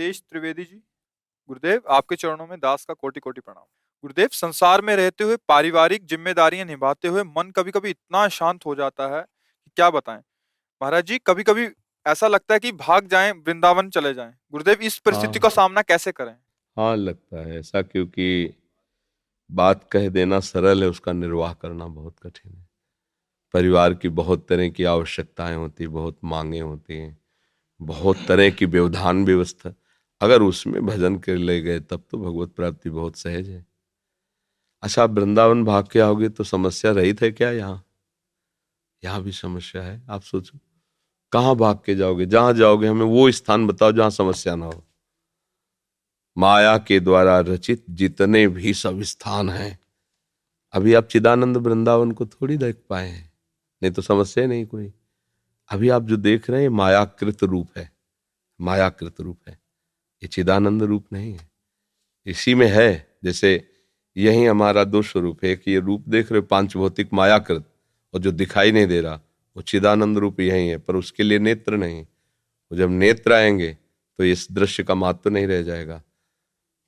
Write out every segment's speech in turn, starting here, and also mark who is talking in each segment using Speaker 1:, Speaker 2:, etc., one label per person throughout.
Speaker 1: रितेश त्रिवेदी जी गुरुदेव आपके चरणों में दास का कोटि कोटि प्रणाम। गुरुदेव संसार में रहते हुए पारिवारिक जिम्मेदारियाँ निभाते हुए मन कभी कभी इतना शांत हो जाता है कि क्या बताएँ? महाराज जी कभी कभी ऐसा लगता है कि भाग जाएँ वृंदावन चले जाएँ। गुरुदेव इस परिस्थिति
Speaker 2: हाँ।
Speaker 1: का सामना कैसे करें?
Speaker 2: हाँ लगता है ऐसा क्योंकि बात कह देना सरल है उसका निर्वाह करना बहुत कठिन है। परिवार की बहुत तरह की आवश्यकताएँ होती बहुत मांगे होती हैं बहुत तरह की व्यवधान व्यवस्था। अगर उसमें भजन कर ले गए, तब तो भगवत प्राप्ति बहुत सहज है। अच्छा आप वृंदावन भाग के आओगे तो समस्या रहित है क्या यहाँ? यहाँ भी समस्या है, आप सोचो। कहाँ भाग के जाओगे? जहाँ जाओगे, हमें वो स्थान बताओ जहाँ समस्या ना हो। माया के द्वारा रचित जितने भी सब स्थान हैं, अभी आप चिदानंद वृंदावन को थोड़ी देख पाए हैं। नहीं तो समस्या नहीं कोई। अभी आप जो देख रहे हैं मायाकृत रूप है। मायाकृत रूप है। ये चिदानंद रूप नहीं है। इसी में है, जैसे यही हमारा दो स्वरूप है कि ये रूप देख रहे पाँच भौतिक मायाकृत, और जो दिखाई नहीं दे रहा, वो चिदानंद रूप यही है, पर उसके लिए नेत्र नहीं। वो जब नेत्र आएँगे तो इस दृश्य का महत्व नहीं रह जाएगा।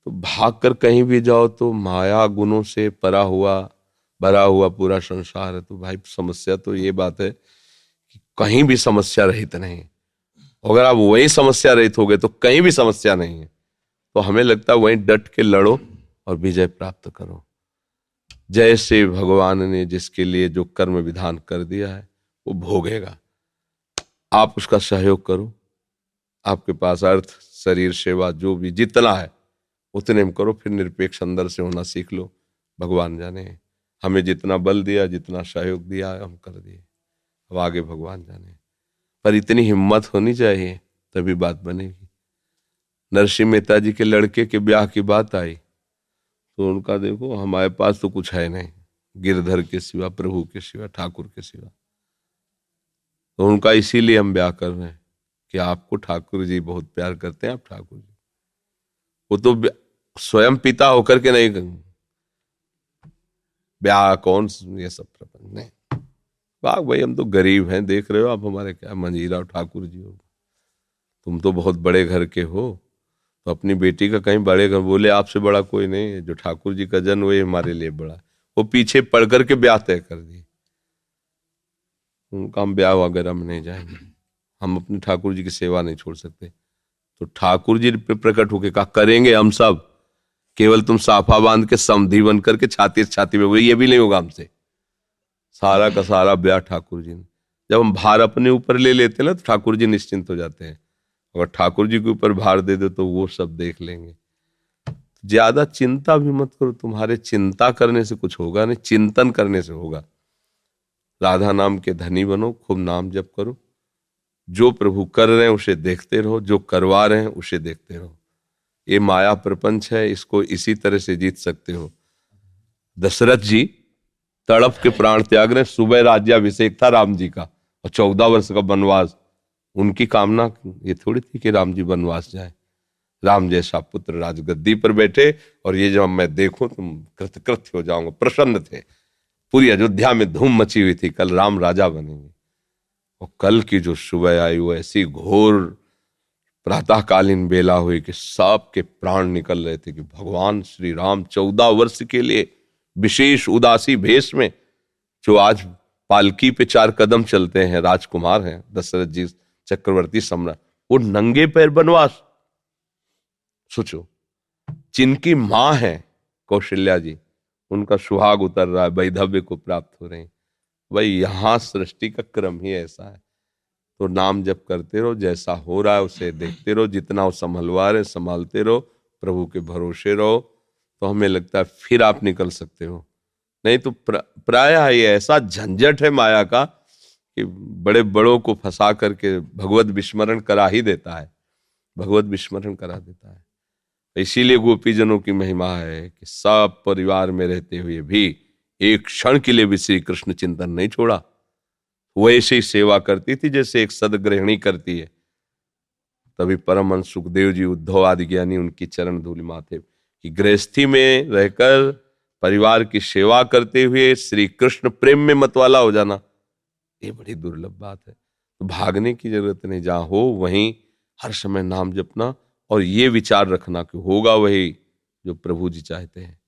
Speaker 2: तो भाग कर कहीं भी जाओ तो माया गुणों से परा हुआ, भरा हुआ पूरा संसार है। तो भाई, समस्या तो ये बात है कि कहीं भी समस्या रहित नहीं। अगर आप वही समस्या रहित हो गए तो कहीं भी समस्या नहीं है। तो हमें लगता है वहीं डट के लड़ो और विजय प्राप्त करो। जय जैसे भगवान ने जिसके लिए जो कर्म विधान कर दिया है, वो भोगेगा। आप उसका सहयोग करो। आपके पास अर्थ, शरीर, सेवा, जो भी जितना है, उतने में करो, फिर निरपेक्ष अंदर से होना सीख लो। भगवान जाने। हमें जितना बल दिया, जितना सहयोग दिया, हम कर दिए। अब आगे भगवान जाने। पर इतनी हिम्मत होनी चाहिए, तभी बात बनेगी। नरसिंह मेहता जी के लड़के के ब्याह की बात आई तो उनका देखो, हमारे पास तो कुछ है नहीं, गिरधर के सिवा, प्रभु के सिवा, ठाकुर के सिवा। तो उनका इसीलिए हम ब्याह कर रहे हैं कि आपको ठाकुर जी बहुत प्यार करते हैं, आप ठाकुर जी। वो तो स्वयं पिता होकर के नहीं, ब्याह कौन, ये सब प्रपंच नहीं। वाह, भाई, हम तो गरीब हैं, देख रहे हो आप हमारे क्या मंजीरा और ठाकुर जी हो। तुम तो बहुत बड़े घर के हो तो अपनी बेटी का कहीं बड़े घर, बोले आपसे बड़ा कोई नहीं है, जो ठाकुर जी का जन्म वही हमारे लिए बड़ा वो पीछे पढ़ करके ब्याह तय कर दिए। उनका हम ब्याह वगैरह में नहीं जाएँगे। हम अपने ठाकुर जी की सेवा नहीं छोड़ सकते। तो ठाकुर जी पे प्रकट होके कहा, करेंगे हम सब। केवल तुम साफा बाँध के समधी बन करके छाती छाती में बोले ये भी नहीं होगा हमसे। सारा का सारा ब्याह ठाकुर जी ने। जब हम भार अपने ऊपर ले लेते ना तो ठाकुर जी निश्चिंत हो जाते हैं। अगर ठाकुर जी के ऊपर भार दे दो तो वो सब देख लेंगे। ज़्यादा चिंता भी मत करो, तुम्हारे चिंता करने से कुछ होगा नहीं, चिंतन करने से होगा। राधा नाम के धनी बनो, खूब नाम जप करो। जो प्रभु कर रहे हैं, उसे देखते रहो। जो करवा रहे हैं, उसे देखते रहो। ये माया प्रपंच है, इसको इसी तरह से जीत सकते हो। दशरथ जी तड़प के प्राण त्याग रहे, सुबह राज्याभिषेक था राम जी का, और चौदह वर्ष का वनवास, उनकी कामना ये थोड़ी थी कि राम जी वनवास जाए। राम जैसा पुत्र राजगद्दी पर बैठे, और ये जब मैं देखूँ तुम कृतकृत्य हो जाऊँगा, प्रसन्न थे। पूरी अयोध्या में धूम मची हुई थी, कल राम राजा बनेंगे। और कल की जो सुबह आई, वो ऐसी घोर, प्रातःकालीन बेला हुई कि सबके प्राण निकल रहे थे कि भगवान श्री राम चौदह वर्ष के लिए विशेष उदासी भेष में, जो आज पालकी पे चार कदम चलते हैं, राजकुमार हैं, दशरथ जी चक्रवर्ती सम्राट। वो नंगे पैर बनवास। सोचो, जिनकी माँ है कौशल्या जी, उनका सुहाग उतर रहा है, वैधव्य को प्राप्त हो रहे हैं। भाई, यहाँ सृष्टि का क्रम ही ऐसा है। तो नाम जप करते रहो, जैसा हो रहा है उसे देखते रहो, जितना वो संभलवा रहे संभालते रहो, प्रभु के भरोसे रहो। तो हमें लगता है फिर आप निकल सकते हो। नहीं तो प्राय ये ऐसा झंझट है माया का कि बड़े बड़ों को फंसा करके भगवत विस्मरण करा ही देता है। भगवत विस्मरण करा देता है। इसीलिए गोपीजनों की महिमा है कि सब परिवार में रहते हुए भी एक क्षण के लिए भी श्री कृष्ण चिंतन नहीं छोड़ा। वो ऐसे ही सेवा करती थी, जैसे एक सदग्रहणी करती है। तभी परम सुखदेव जी, उद्धव आदि ज्ञानी उनकी चरण धूलि माथे कि गृहस्थी में रहकर परिवार की सेवा करते हुए श्री कृष्ण प्रेम में मतवाला हो जाना, ये बड़ी दुर्लभ बात है। तो भागने की ज़रूरत नहीं, जहाँ हो वहीं हर समय नाम जपना और ये विचार रखना कि होगा वही जो प्रभु जी चाहते हैं।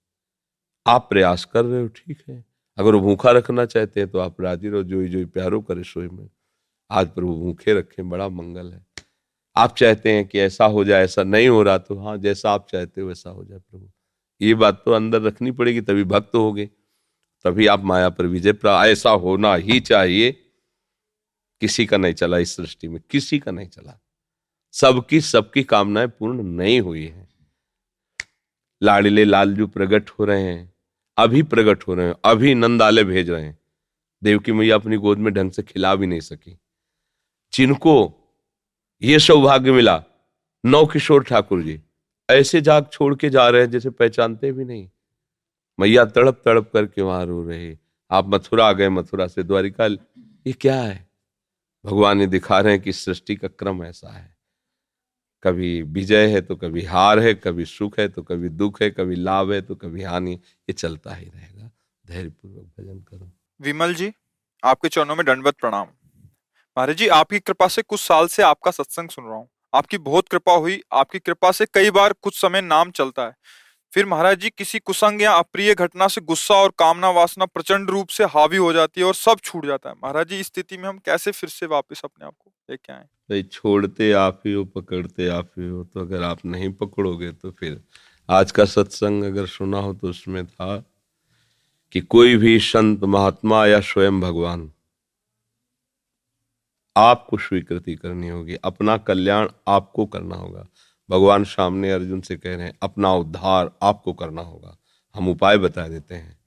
Speaker 2: आप प्रयास कर रहे हो, ठीक है। अगर वो भूखा रखना चाहते हैं तो आप राज़ी रहो जो जो प्यारो करे सोई में। आज प्रभु भूखे रखें, बड़ा मंगल है। आप चाहते हैं कि ऐसा हो जाए, ऐसा नहीं हो रहा तो हाँ जैसा आप चाहते हो, वैसा हो जाए प्रभु। ये बात तो अंदर रखनी पड़ेगी, तभी भक्त हो गए तभी आप माया पर विजय प्राप्त, ऐसा होना ही चाहिए। किसी का नहीं चला इस सृष्टि में, किसी का नहीं चला। सबकी सबकी कामनाएँ पूर्ण नहीं हुई है। लाडले लालजू प्रकट हो रहे हैं, अभी प्रकट हो रहे हैं, अभी नंदाले भेज रहे हैं। देवकी मैया अपनी गोद में ढंग से खिला भी नहीं सकी। जिनको ये सौभाग्य मिला। नौ किशोर ठाकुर जी, ऐसे जाग छोड़ के जा रहे हैं जैसे पहचानते भी नहीं। मैया तड़प तड़प करके वहाँ रो रहे आप मथुरा आ गए, मथुरा से द्वारिका ये क्या है? भगवान ने दिखा रहे हैं कि सृष्टि का क्रम ऐसा है। कभी विजय है तो कभी हार है, कभी सुख है तो कभी दुख है, कभी लाभ है तो कभी हानि, ये चलता ही रहेगा। धैर्यपूर्वक भजन करो।
Speaker 1: विमल जी, आपके चरणों में दंडवत प्रणाम। महाराज जी, आपकी कृपा से कुछ साल से आपका सत्संग सुन रहा हूँ। आपकी बहुत कृपा हुई, आपकी कृपा से कई बार कुछ समय नाम चलता है। फिर महाराज जी, किसी कुसंग या अप्रिय घटना से गुस्सा और कामना वासना प्रचंड रूप से हावी हो जाती है और सब छूट जाता है। महाराज जी, इस स्थिति में हम कैसे फिर से वापस अपने आप को लेके आए?
Speaker 2: भाई, छोड़ते आप ही हो, पकड़ते आप ही हो तो अगर आप नहीं पकड़ोगे तो फिर आज का सत्संग अगर सुना हो तो उसमें था कि कोई भी संत, महात्मा या स्वयं भगवान आपको स्वीकृति करनी होगी, अपना कल्याण आपको करना होगा। भगवान सामने अर्जुन से कह रहे हैं, अपना उद्धार आपको करना होगा। हम उपाय बता देते हैं।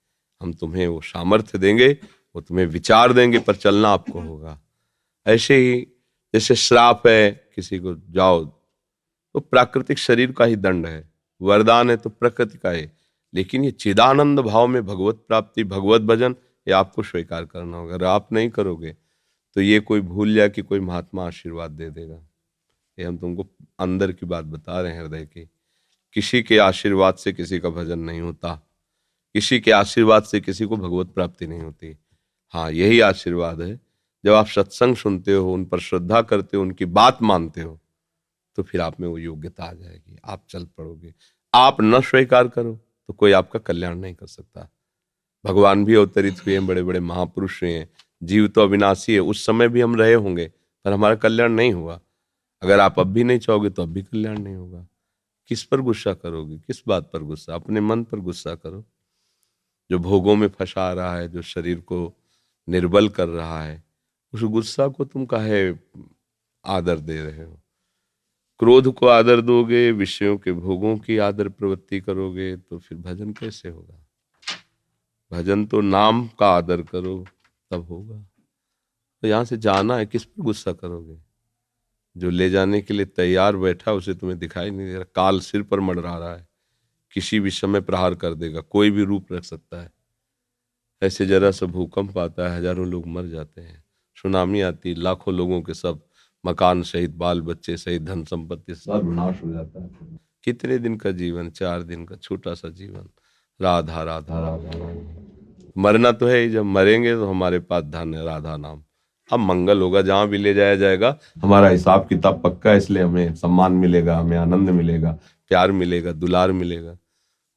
Speaker 2: हम तुम्हें वो सामर्थ्य देंगे, वो तुम्हें विचार देंगे, पर चलना आपको होगा। ऐसे ही जैसे श्राप है, किसी को जाओ तो प्राकृतिक शरीर का ही दंड है। वरदान है तो प्रकृति का है। लेकिन ये चिदानंद भाव में भगवत प्राप्ति, भगवत भजन, ये आपको स्वीकार करना होगा। अगर आप नहीं करोगे। तो ये कोई भूल जाए कि कोई महात्मा आशीर्वाद दे देगा। ये हम तुमको अंदर की बात बता रहे हैं हृदय की। किसी के आशीर्वाद से किसी का भजन नहीं होता। किसी के आशीर्वाद से किसी को भगवत प्राप्ति नहीं होती। हाँ यही आशीर्वाद है। जब आप सत्संग सुनते हो, उन पर श्रद्धा करते हो, उनकी बात मानते हो तो फिर आप में वो योग्यता आ जाएगी। आप चल पड़ोगे। आप न स्वीकार करो तो कोई आपका कल्याण नहीं कर सकता। भगवान भी अवतरित हुए हैं बड़े बड़े महापुरुष हुए हैं। जीव तो अविनाशी है, उस समय भी हम रहे होंगे, पर हमारा कल्याण नहीं हुआ। अगर आप अब भी नहीं चाहोगे तो अब भी कल्याण नहीं होगा। किस पर गुस्सा करोगे? किस बात पर गुस्सा? अपने मन पर गुस्सा करो। जो भोगों में फंसा रहा है, जो शरीर को निर्बल कर रहा है, उस गुस्सा को तुम कहे आदर दे रहे हो? क्रोध को आदर दोगे, विषयों के भोगों की आदर प्रवृत्ति करोगे तो फिर भजन कैसे होगा? भजन तो नाम का आदर करो तब होगा। तो यहाँ से जाना है किस पर गुस्सा करोगे? जो ले जाने के लिए तैयार बैठा उसे तुम्हें दिखाई नहीं दे रहा। काल सिर पर मंडरा रहा है। किसी भी समय प्रहार कर देगा। कोई भी रूप रख सकता है। ऐसे जरा सा भूकंप आता है हज़ारों लोग मर जाते हैं। सुनामी आती लाखों लोगों के सब मकान सहित बाल बच्चे सहित धन संपत्ति सब नाश हो जाता है। कितने दिन का जीवन? चार दिन का छोटा सा जीवन। राधा। राधा राधा। मरना तो है ही, जब मरेंगे तो हमारे पास धन है, राधा नाम। अब मंगल होगा, जहाँ भी ले जाया जाएगा, हमारा हिसाब किताब पक्का है, इसलिए हमें सम्मान मिलेगा, हमें आनंद मिलेगा, प्यार मिलेगा, दुलार मिलेगा।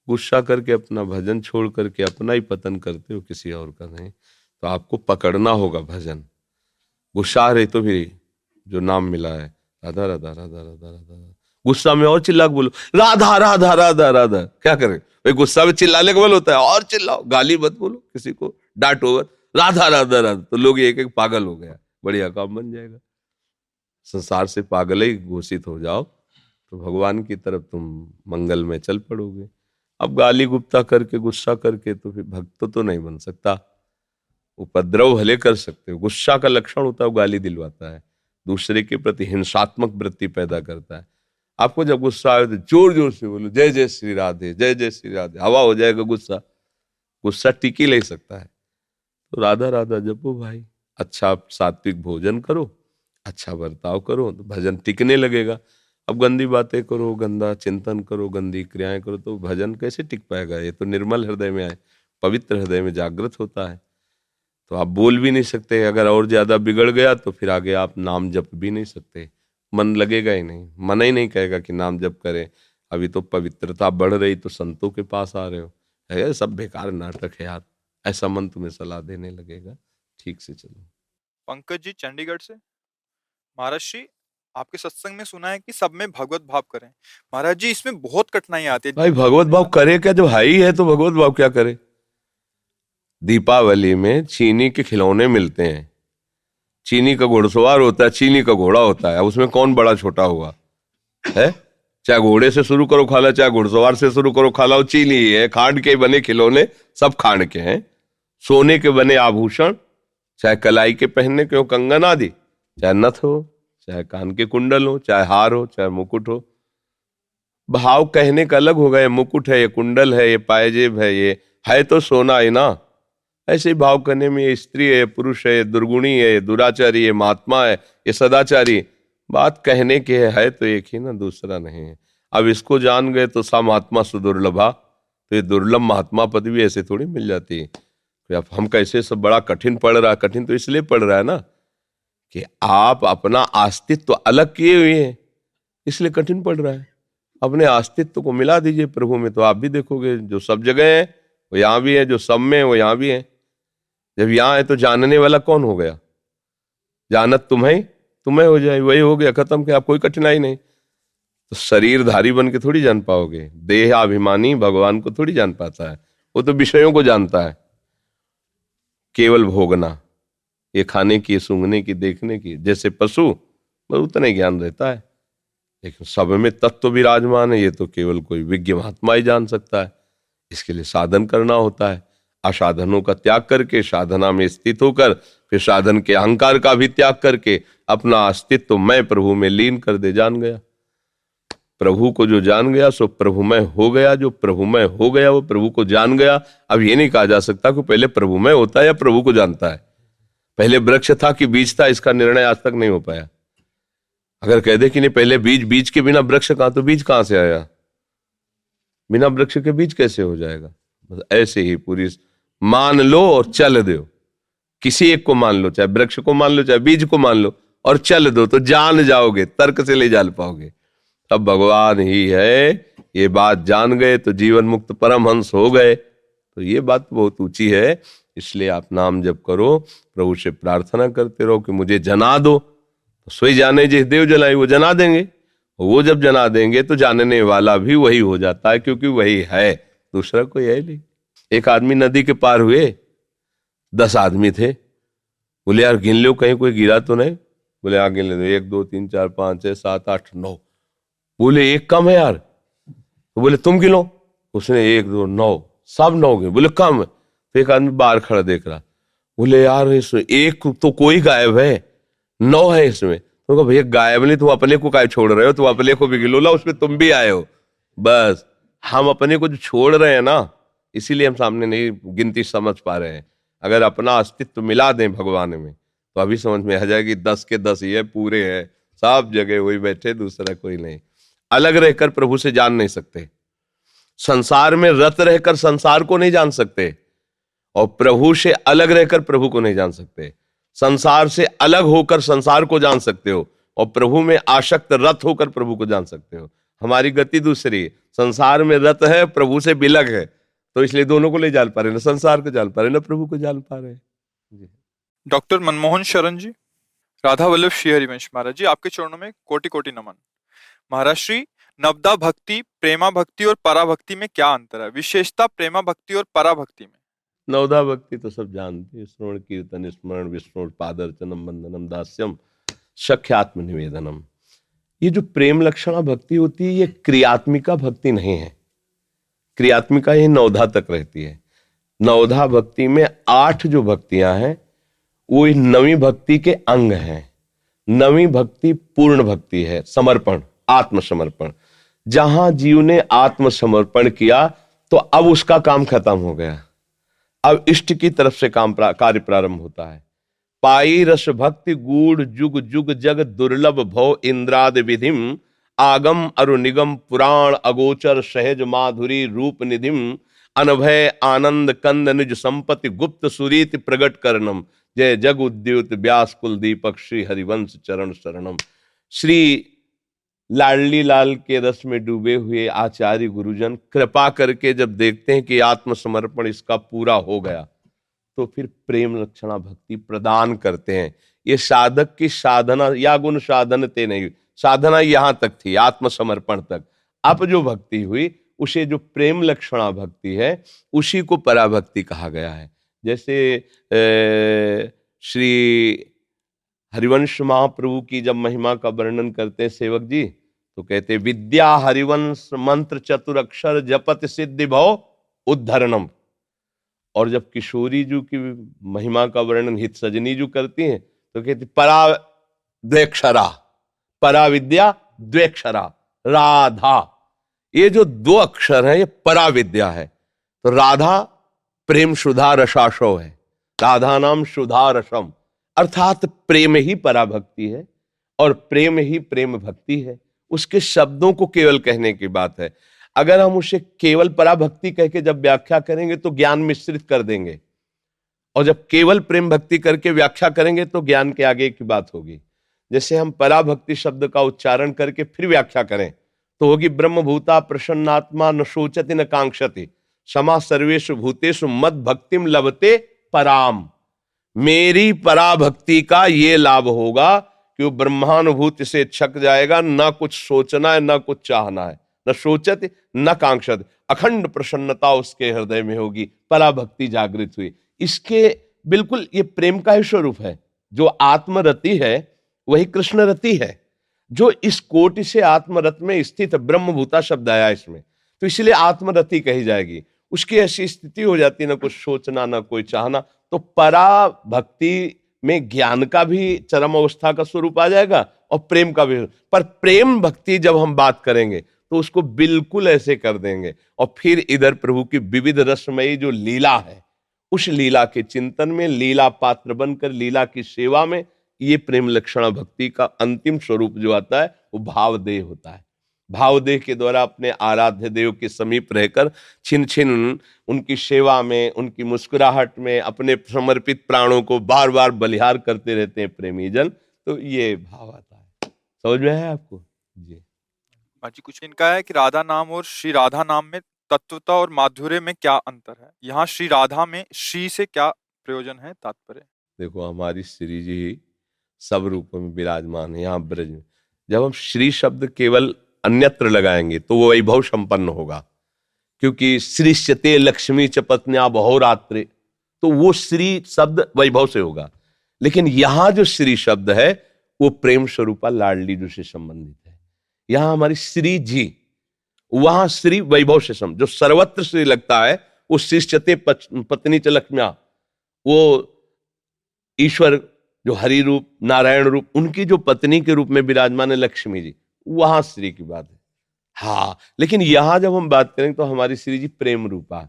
Speaker 2: गुस्सा करके अपना भजन छोड़ करके अपना ही पतन करते हो, किसी और का नहीं। तो आपको पकड़ना होगा भजन। गुस्सा रही तो भी जो नाम मिला है, राधा राधा राधा राधा राधा गुस्सा में और चिल्ला बोलो, राधा राधा राधा राधा, क्या करें? भाई गुस्सा में चिल्लाने का बल होता है, और चिल्लाओ, गाली मत बोलो किसी को, डांटो मत। राधा राधा राधा तो लोग एक एक पागल हो गया बढ़िया काम बन जाएगा। संसार से पागल ही घोषित हो जाओ तो भगवान की तरफ़ तुम मंगल में चल पड़ोगे। अब गाली गुप्ता करके, गुस्सा करके तो फिर भक्त तो नहीं बन सकता। उपद्रव भले कर सकते हो, गुस्सा का लक्षण होता है गाली दिलवाता है। दूसरे के प्रति हिंसात्मक वृत्ति पैदा करता है। आपको जब गुस्सा आए तो ज़ोर ज़ोर से बोलो, जय जय श्री राधे, जय जय श्री राधे। हवा हो जाएगा गुस्सा। गुस्सा टिकी ले सकता है। तो राधा राधा, जपो भाई। अच्छा सात्विक भोजन करो अच्छा बर्ताव करो तो भजन टिकने लगेगा। अब गंदी बातें करो, गंदा चिंतन करो, गंदी क्रियाएँ करो तो भजन कैसे टिक पाएगा? ये तो निर्मल हृदय में आए, पवित्र हृदय में जागृत होता है। तो आप बोल भी नहीं सकते, अगर और ज़्यादा बिगड़ गया तो फिर आगे आप नाम जप भी नहीं सकते। मन लगेगा ही नहीं। मन ही नहीं कहेगा कि नाम जप करें अभी तो पवित्रता बढ़ रही तो संतों के पास आ रहे हो। है सब बेकार नाटक है यार ऐसा मन तुम्हें सलाह देने लगेगा। ठीक से चलो।
Speaker 1: पंकज जी चंडीगढ़ से। महाराज जी आपके सत्संग में सुना है कि सब में भगवत भाव करें। महाराज जी इसमें बहुत कठिनाई आती है।
Speaker 2: भाई भगवत भाव करे क्या? जब हाई है तो भगवत भाव क्या करे? दीपावली में चीनी के खिलौने मिलते हैं। चीनी का घोड़सवार होता है, चीनी का घोड़ा होता है। उसमें कौन बड़ा छोटा हुआ है? चाहे घोड़े से शुरू करो, खाला, चाहे घुड़सवार से शुरू करो, खाला, वो चीनी ही है। खांड के बने खिलौने, सब खांड के हैं। सोने के बने आभूषण, चाहे कलाई के पहनने के हो, कंगन आदि, चाहे नथ हो, चाहे कान के कुंडल हो, चाहे हार हो, चाहे मुकुट हो। भाव कहने का अलग होगा, ये मुकुट है, ये कुंडल है, ये पायजेब है, ये है तो सोना है ना। ऐसे भाव करने में ये स्त्री है पुरुष है दुर्गुणी है दुराचारी है महात्मा है ये सदाचारी। बात कहने के है, है तो एक ही ना दूसरा नहीं है। अब इसको जान गए तो सा महात्मा सुदुर्लभा तो ये दुर्लभ महात्मा पद भी ऐसे थोड़ी मिल जाती है। तो अब हम कैसे सब बड़ा कठिन पड़ रहा है कठिन तो इसलिए पड़ रहा है ना कि आप अपना अस्तित्व तो अलग किए हुए हैं इसलिए कठिन पड़ रहा है। अपने अस्तित्व को मिला दीजिए प्रभु में तो आप भी देखोगे जो सब जगह है वो यहाँ भी है जो सब में है वो यहाँ भी है। जब यहाँ है तो जानने वाला कौन हो गया? जानत तुम्हें तुम्हें हो जाए, वही हो गया खत्म क्या कोई कठिनाई नहीं। तो शरीरधारी बन के थोड़ी जान पाओगे देह अभिमानी भगवान को थोड़ी जान पाता है, वो तो विषयों को जानता है। केवल भोगना, ये खाने की सूंघने की, देखने की, जैसे पशु बस उतना ही ज्ञान रहता है। लेकिन सब में तत्व विराजमान है, ये तो केवल कोई विज्ञ महात्मा ही जान सकता है। इसके लिए साधन करना होता है। असाधनों का त्याग करके, साधना में स्थित होकर, फिर साधन के अहंकार का भी त्याग करके, अपना अस्तित्व मैं प्रभु में लीन कर दे जान गया। प्रभु को जो जान गया, सो प्रभुमय हो गया, जो प्रभुमय हो गया, वो प्रभु को जान गया। अब ये नहीं कहा जा सकता कि पहले प्रभुमय होता है या प्रभु को जानता है। पहले वृक्ष था कि बीज था, इसका निर्णय आज तक नहीं हो पाया। अगर कह दे कि नहीं, पहले बीज बीज के बिना वृक्ष कहा तो बीज कहाँ से आया? बिना वृक्ष के बीज कैसे हो जाएगा? बस ऐसे ही पूरी मान लो और चल दो। किसी एक को मान लो, चाहे वृक्ष को मान लो, चाहे बीज को मान लो, और चल दो तो जान जाओगे, तर्क से ले जान पाओगे। तब भगवान ही है, ये बात जान गए तो जीवन मुक्त परमहंस हो गए। तो ये बात बहुत ऊँची है, इसलिए आप नाम जब करो, प्रभु से प्रार्थना करते रहो कि मुझे जना दो। तो सोई जाने जिस देव जलाई, वो जना देंगे। वो जब जना देंगे तो जानने वाला भी वही हो जाता है, क्योंकि वही है। दूसरा कोई है नहीं। एक आदमी नदी के पार हुए, दस आदमी थे। बोले, यार, गिन लो, कहीं कोई गिरा तो नहीं? बोले हाँ गिन ले एक, दो, तीन, चार, पाँच, छह, सात, आठ, नौ। बोले, एक कम है यार। तो बोले, तुम गिनो। उसने एक, दो, नौ, सब नौ गिन। बोले, कम है। तो एक आदमी बाहर खड़ा देख रहा। बोले, यार, इसमें एक तो कोई गायब है। नौ है इसमें। तो भैया, गायब नहीं, तुम अपने को काय छोड़ रहे हो। तुम अपने को भी गिलो ला उसमें तुम भी आए हो। बस, हम अपने को जो छोड़ रहे हैं ना इसीलिए हम सामने नहीं गिनती समझ पा रहे हैं। अगर अपना अस्तित्व मिला दें भगवान में तो अभी समझ में आ जाएगी, दस के दस ये पूरे है, सब जगह वही बैठे, दूसरा कोई नहीं। अलग रहकर प्रभु से जान नहीं सकते। संसार में रत रहकर संसार को नहीं जान सकते, और प्रभु से अलग रहकर प्रभु को नहीं जान सकते। संसार से अलग होकर संसार को जान सकते हो, और प्रभु में आशक्त रथ होकर प्रभु को जान सकते हो। हमारी गति दूसरी संसार में रथ है, प्रभु से बिलग है। तो इसलिए दोनों को ले जान पा रहे ना संसार को जान पा रहे ना प्रभु को जान पा रहे
Speaker 1: डॉक्टर मनमोहन शरण जी राधा वल्लभ श्री हरिवंश महाराज जी आपके चरणों में कोटि कोटि नमन। महाराज श्री नवदा भक्ति प्रेमा भक्ति और परा भक्ति में क्या अंतर है? विशेषता प्रेमा भक्ति और परा भक्ति में?
Speaker 2: नवदा भक्ति तो सब जानते हैं श्रवण कीर्तन स्मरण विष्णु पादर्चनम बंदनम दास्यम सख्यात्म निवेदनम। ये जो प्रेम लक्षणा भक्ति होती है ये क्रियात्मिका भक्ति नहीं है। क्रियात्मिका ये नवधा तक रहती है। नवधा भक्ति में आठ जो भक्तियाँ हैं वो नवी भक्ति के अंग हैं। नवी भक्ति पूर्ण भक्ति है समर्पण आत्मसमर्पण। जहाँ जीव ने आत्मसमर्पण किया तो अब उसका काम खत्म हो गया। अब इष्ट की तरफ़ से काम प्रा, कार्य प्रारंभ होता है। पाई रस भक्ति गूढ़ जुग जुग जग दुर्लभ भव इंद्राद विधिम आगम अरु निगम पुराण अगोचर सहज माधुरी रूप निधिम, अनभय आनंद कंद निज संपत्ति गुप्त सुरीत प्रगट करनम जय जग उद्युत व्यास कुल दीपक श्री हरिवंश चरण शरणम। श्री लाडली लाल के रस में डूबे हुए आचार्य गुरुजन, कृपा करके जब देखते हैं कि आत्मसमर्पण इसका पूरा हो गया तो फिर प्रेम लक्षणा भक्ति प्रदान करते हैं। ये साधक की साधना, या गुण साधन ते नहीं साधना यहाँ तक थी आत्मसमर्पण तक। अब जो भक्ति हुई उसे जो प्रेम लक्षणा भक्ति है उसी को पराभक्ति कहा गया है। जैसे ए, श्री हरिवंश महाप्रभु की जब महिमा का वर्णन करते हैं सेवक जी तो कहते विद्या हरिवंश मंत्र चतुरक्षर जपत सिद्धि भव उद्धरणम। और जब किशोरी जी की महिमा का वर्णन हित सजनी जी करती हैं तो कहती परा द्वेक्षरा परा विद्या द्वेक्षरा, राधा। ये जो दो अक्षर है, ये परा विद्या है। तो राधा प्रेम सुधा रसाशो है। राधा नाम सुधा रसम। अर्थात प्रेम ही पराभक्ति है और प्रेम ही प्रेम भक्ति है। उसके शब्दों को केवल कहने की बात है। अगर हम उसे केवल पराभक्ति कह के जब व्याख्या करेंगे तो ज्ञान मिश्रित कर देंगे। और जब केवल प्रेम भक्ति करके व्याख्या करेंगे तो ज्ञान के आगे की बात होगी। जैसे हम पराभक्ति शब्द का उच्चारण करके फिर व्याख्या करें तो होगी ब्रह्म भूता प्रसन्नात्मा न सोचती न कांक्षति समा सर्वेश भूतेश मद भक्तिम लभते पराम। मेरी पराभक्ति का ये लाभ होगा कि वो ब्रह्मानुभूति से छक जाएगा, ना कुछ सोचना है, ना कुछ चाहना है, न सोचत न कांक्षत। अखंड प्रसन्नता उसके हृदय में होगी, पराभक्ति जागृत हुई। इसके बिल्कुल ये प्रेम का ही स्वरूप है, जो आत्मरति है वही कृष्ण रति है, जो इस कोटि से आत्मरत में स्थित ब्रह्मभूता शब्द आया इसमें। तो इसलिए आत्मरति कही जाएगी। उसकी ऐसी स्थिति हो जाती ना कुछ सोचना, ना कोई चाहना तो परा भक्ति में ज्ञान का भी चरम अवस्था का स्वरूप आ जाएगा और प्रेम का भी। पर प्रेम भक्ति जब हम बात करेंगे तो उसको बिल्कुल ऐसे कर देंगे। और फिर इधर प्रभु की विविध रसमयी जो लीला है, उस लीला के चिंतन में, लीला पात्र बनकर, लीला की सेवा में ये प्रेम लक्षण भक्ति का अंतिम स्वरूप जो आता है वो भावदेह होता है। भावदेह के द्वारा अपने आराध्य देव के समीप रहकर छिन छिन उनकी सेवा में उनकी मुस्कुराहट में अपने समर्पित प्राणों को बार बार बलिहार करते रहते हैं प्रेमी जन तो ये भाव आता है। समझ में है आपको? जी।
Speaker 1: जी कुछ इनका है कि राधा नाम और श्री राधा नाम में तत्वता और माधुर्य में क्या अंतर है? यहाँ श्री राधा में श्री से क्या प्रयोजन है तात्पर्य?
Speaker 2: देखो हमारी श्री जी सब रूपों में विराजमान है, यहाँ ब्रज में। जब हम श्री शब्द केवल अन्यत्र लगाएँगे तो वो वैभव संपन्न होगा। क्योंकि श्री श्रीश्यते लक्ष्मी च पत्न्या बहुरात्रे तो वो श्री शब्द वैभव से होगा। लेकिन यहाँ जो श्री शब्द है, वो प्रेम स्वरूपा लाडली जो से संबंधित है। यहाँ हमारी श्री जी, वहाँ श्री वैभव से सम जो सर्वत्र श्री लगता है, वो शिष्यते पत्नी च लक्ष्म्या, वो ईश्वर जो हरि रूप, नारायण रूप, उनकी जो पत्नी के रूप में विराजमान है लक्ष्मी जी, वहाँ श्री की बात है। हाँ लेकिन यहाँ जब हम बात करें तो हमारी श्री जी प्रेम रूपा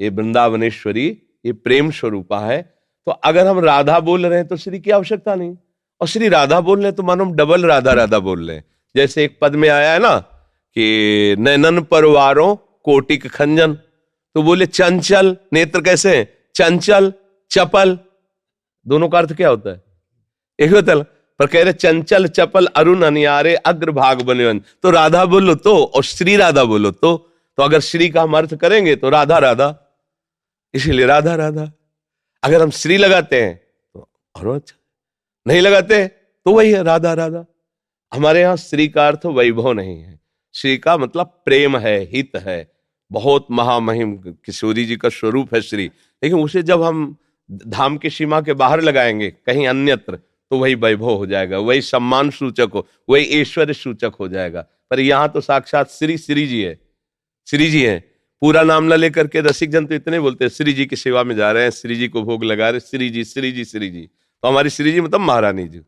Speaker 2: ये वृंदावनेश्वरी, ये प्रेम स्वरूपा है। तो अगर हम राधा बोल रहे हैं तो श्री की आवश्यकता नहीं। और श्री राधा बोल रहे हैं तो मानो हम डबल राधा राधा बोल रहे हैं। जैसे एक पद में आया है ना कि नैनन परवारों कोटिक खंजन। तो बोले चंचल, नेत्र कैसे चंचल, चपल दोनों का अर्थ क्या होता है? एक होता है, पर कह रहे, चंचल, चपल, अरुण, अनियारे, अग्र भाग बने तो राधा बोलो तो और श्री राधा बोलो तो तो अगर श्री का हम अर्थ करेंगे तो राधा राधा। इसीलिए राधा राधा। अगर हम श्री लगाते हैं तो और अच्छा। नहीं लगाते तो वही है, राधा राधा। हमारे यहाँ श्री का अर्थ वैभव नहीं है। श्री का मतलब प्रेम है, हित है। बहुत महामहिम किशोरी जी का स्वरूप है श्री। लेकिन उसे जब हम धाम की सीमा के बाहर लगाएँगे, कहीं अन्यत्र तो वही वैभव हो जाएगा, वही सम्मान सूचक हो, वही ऐश्वर्य सूचक हो जाएगा। पर यहाँ तो साक्षात श्री श्री जी है, श्री जी है। पूरा नाम न लेकर के रसिक जन तो इतने बोलते हैं, श्री जी की सेवा में जा रहे हैं, श्री जी को भोग लगा रहे श्री जी श्री जी श्री जी। तो हमारी श्री जी मतलब महारानी जी।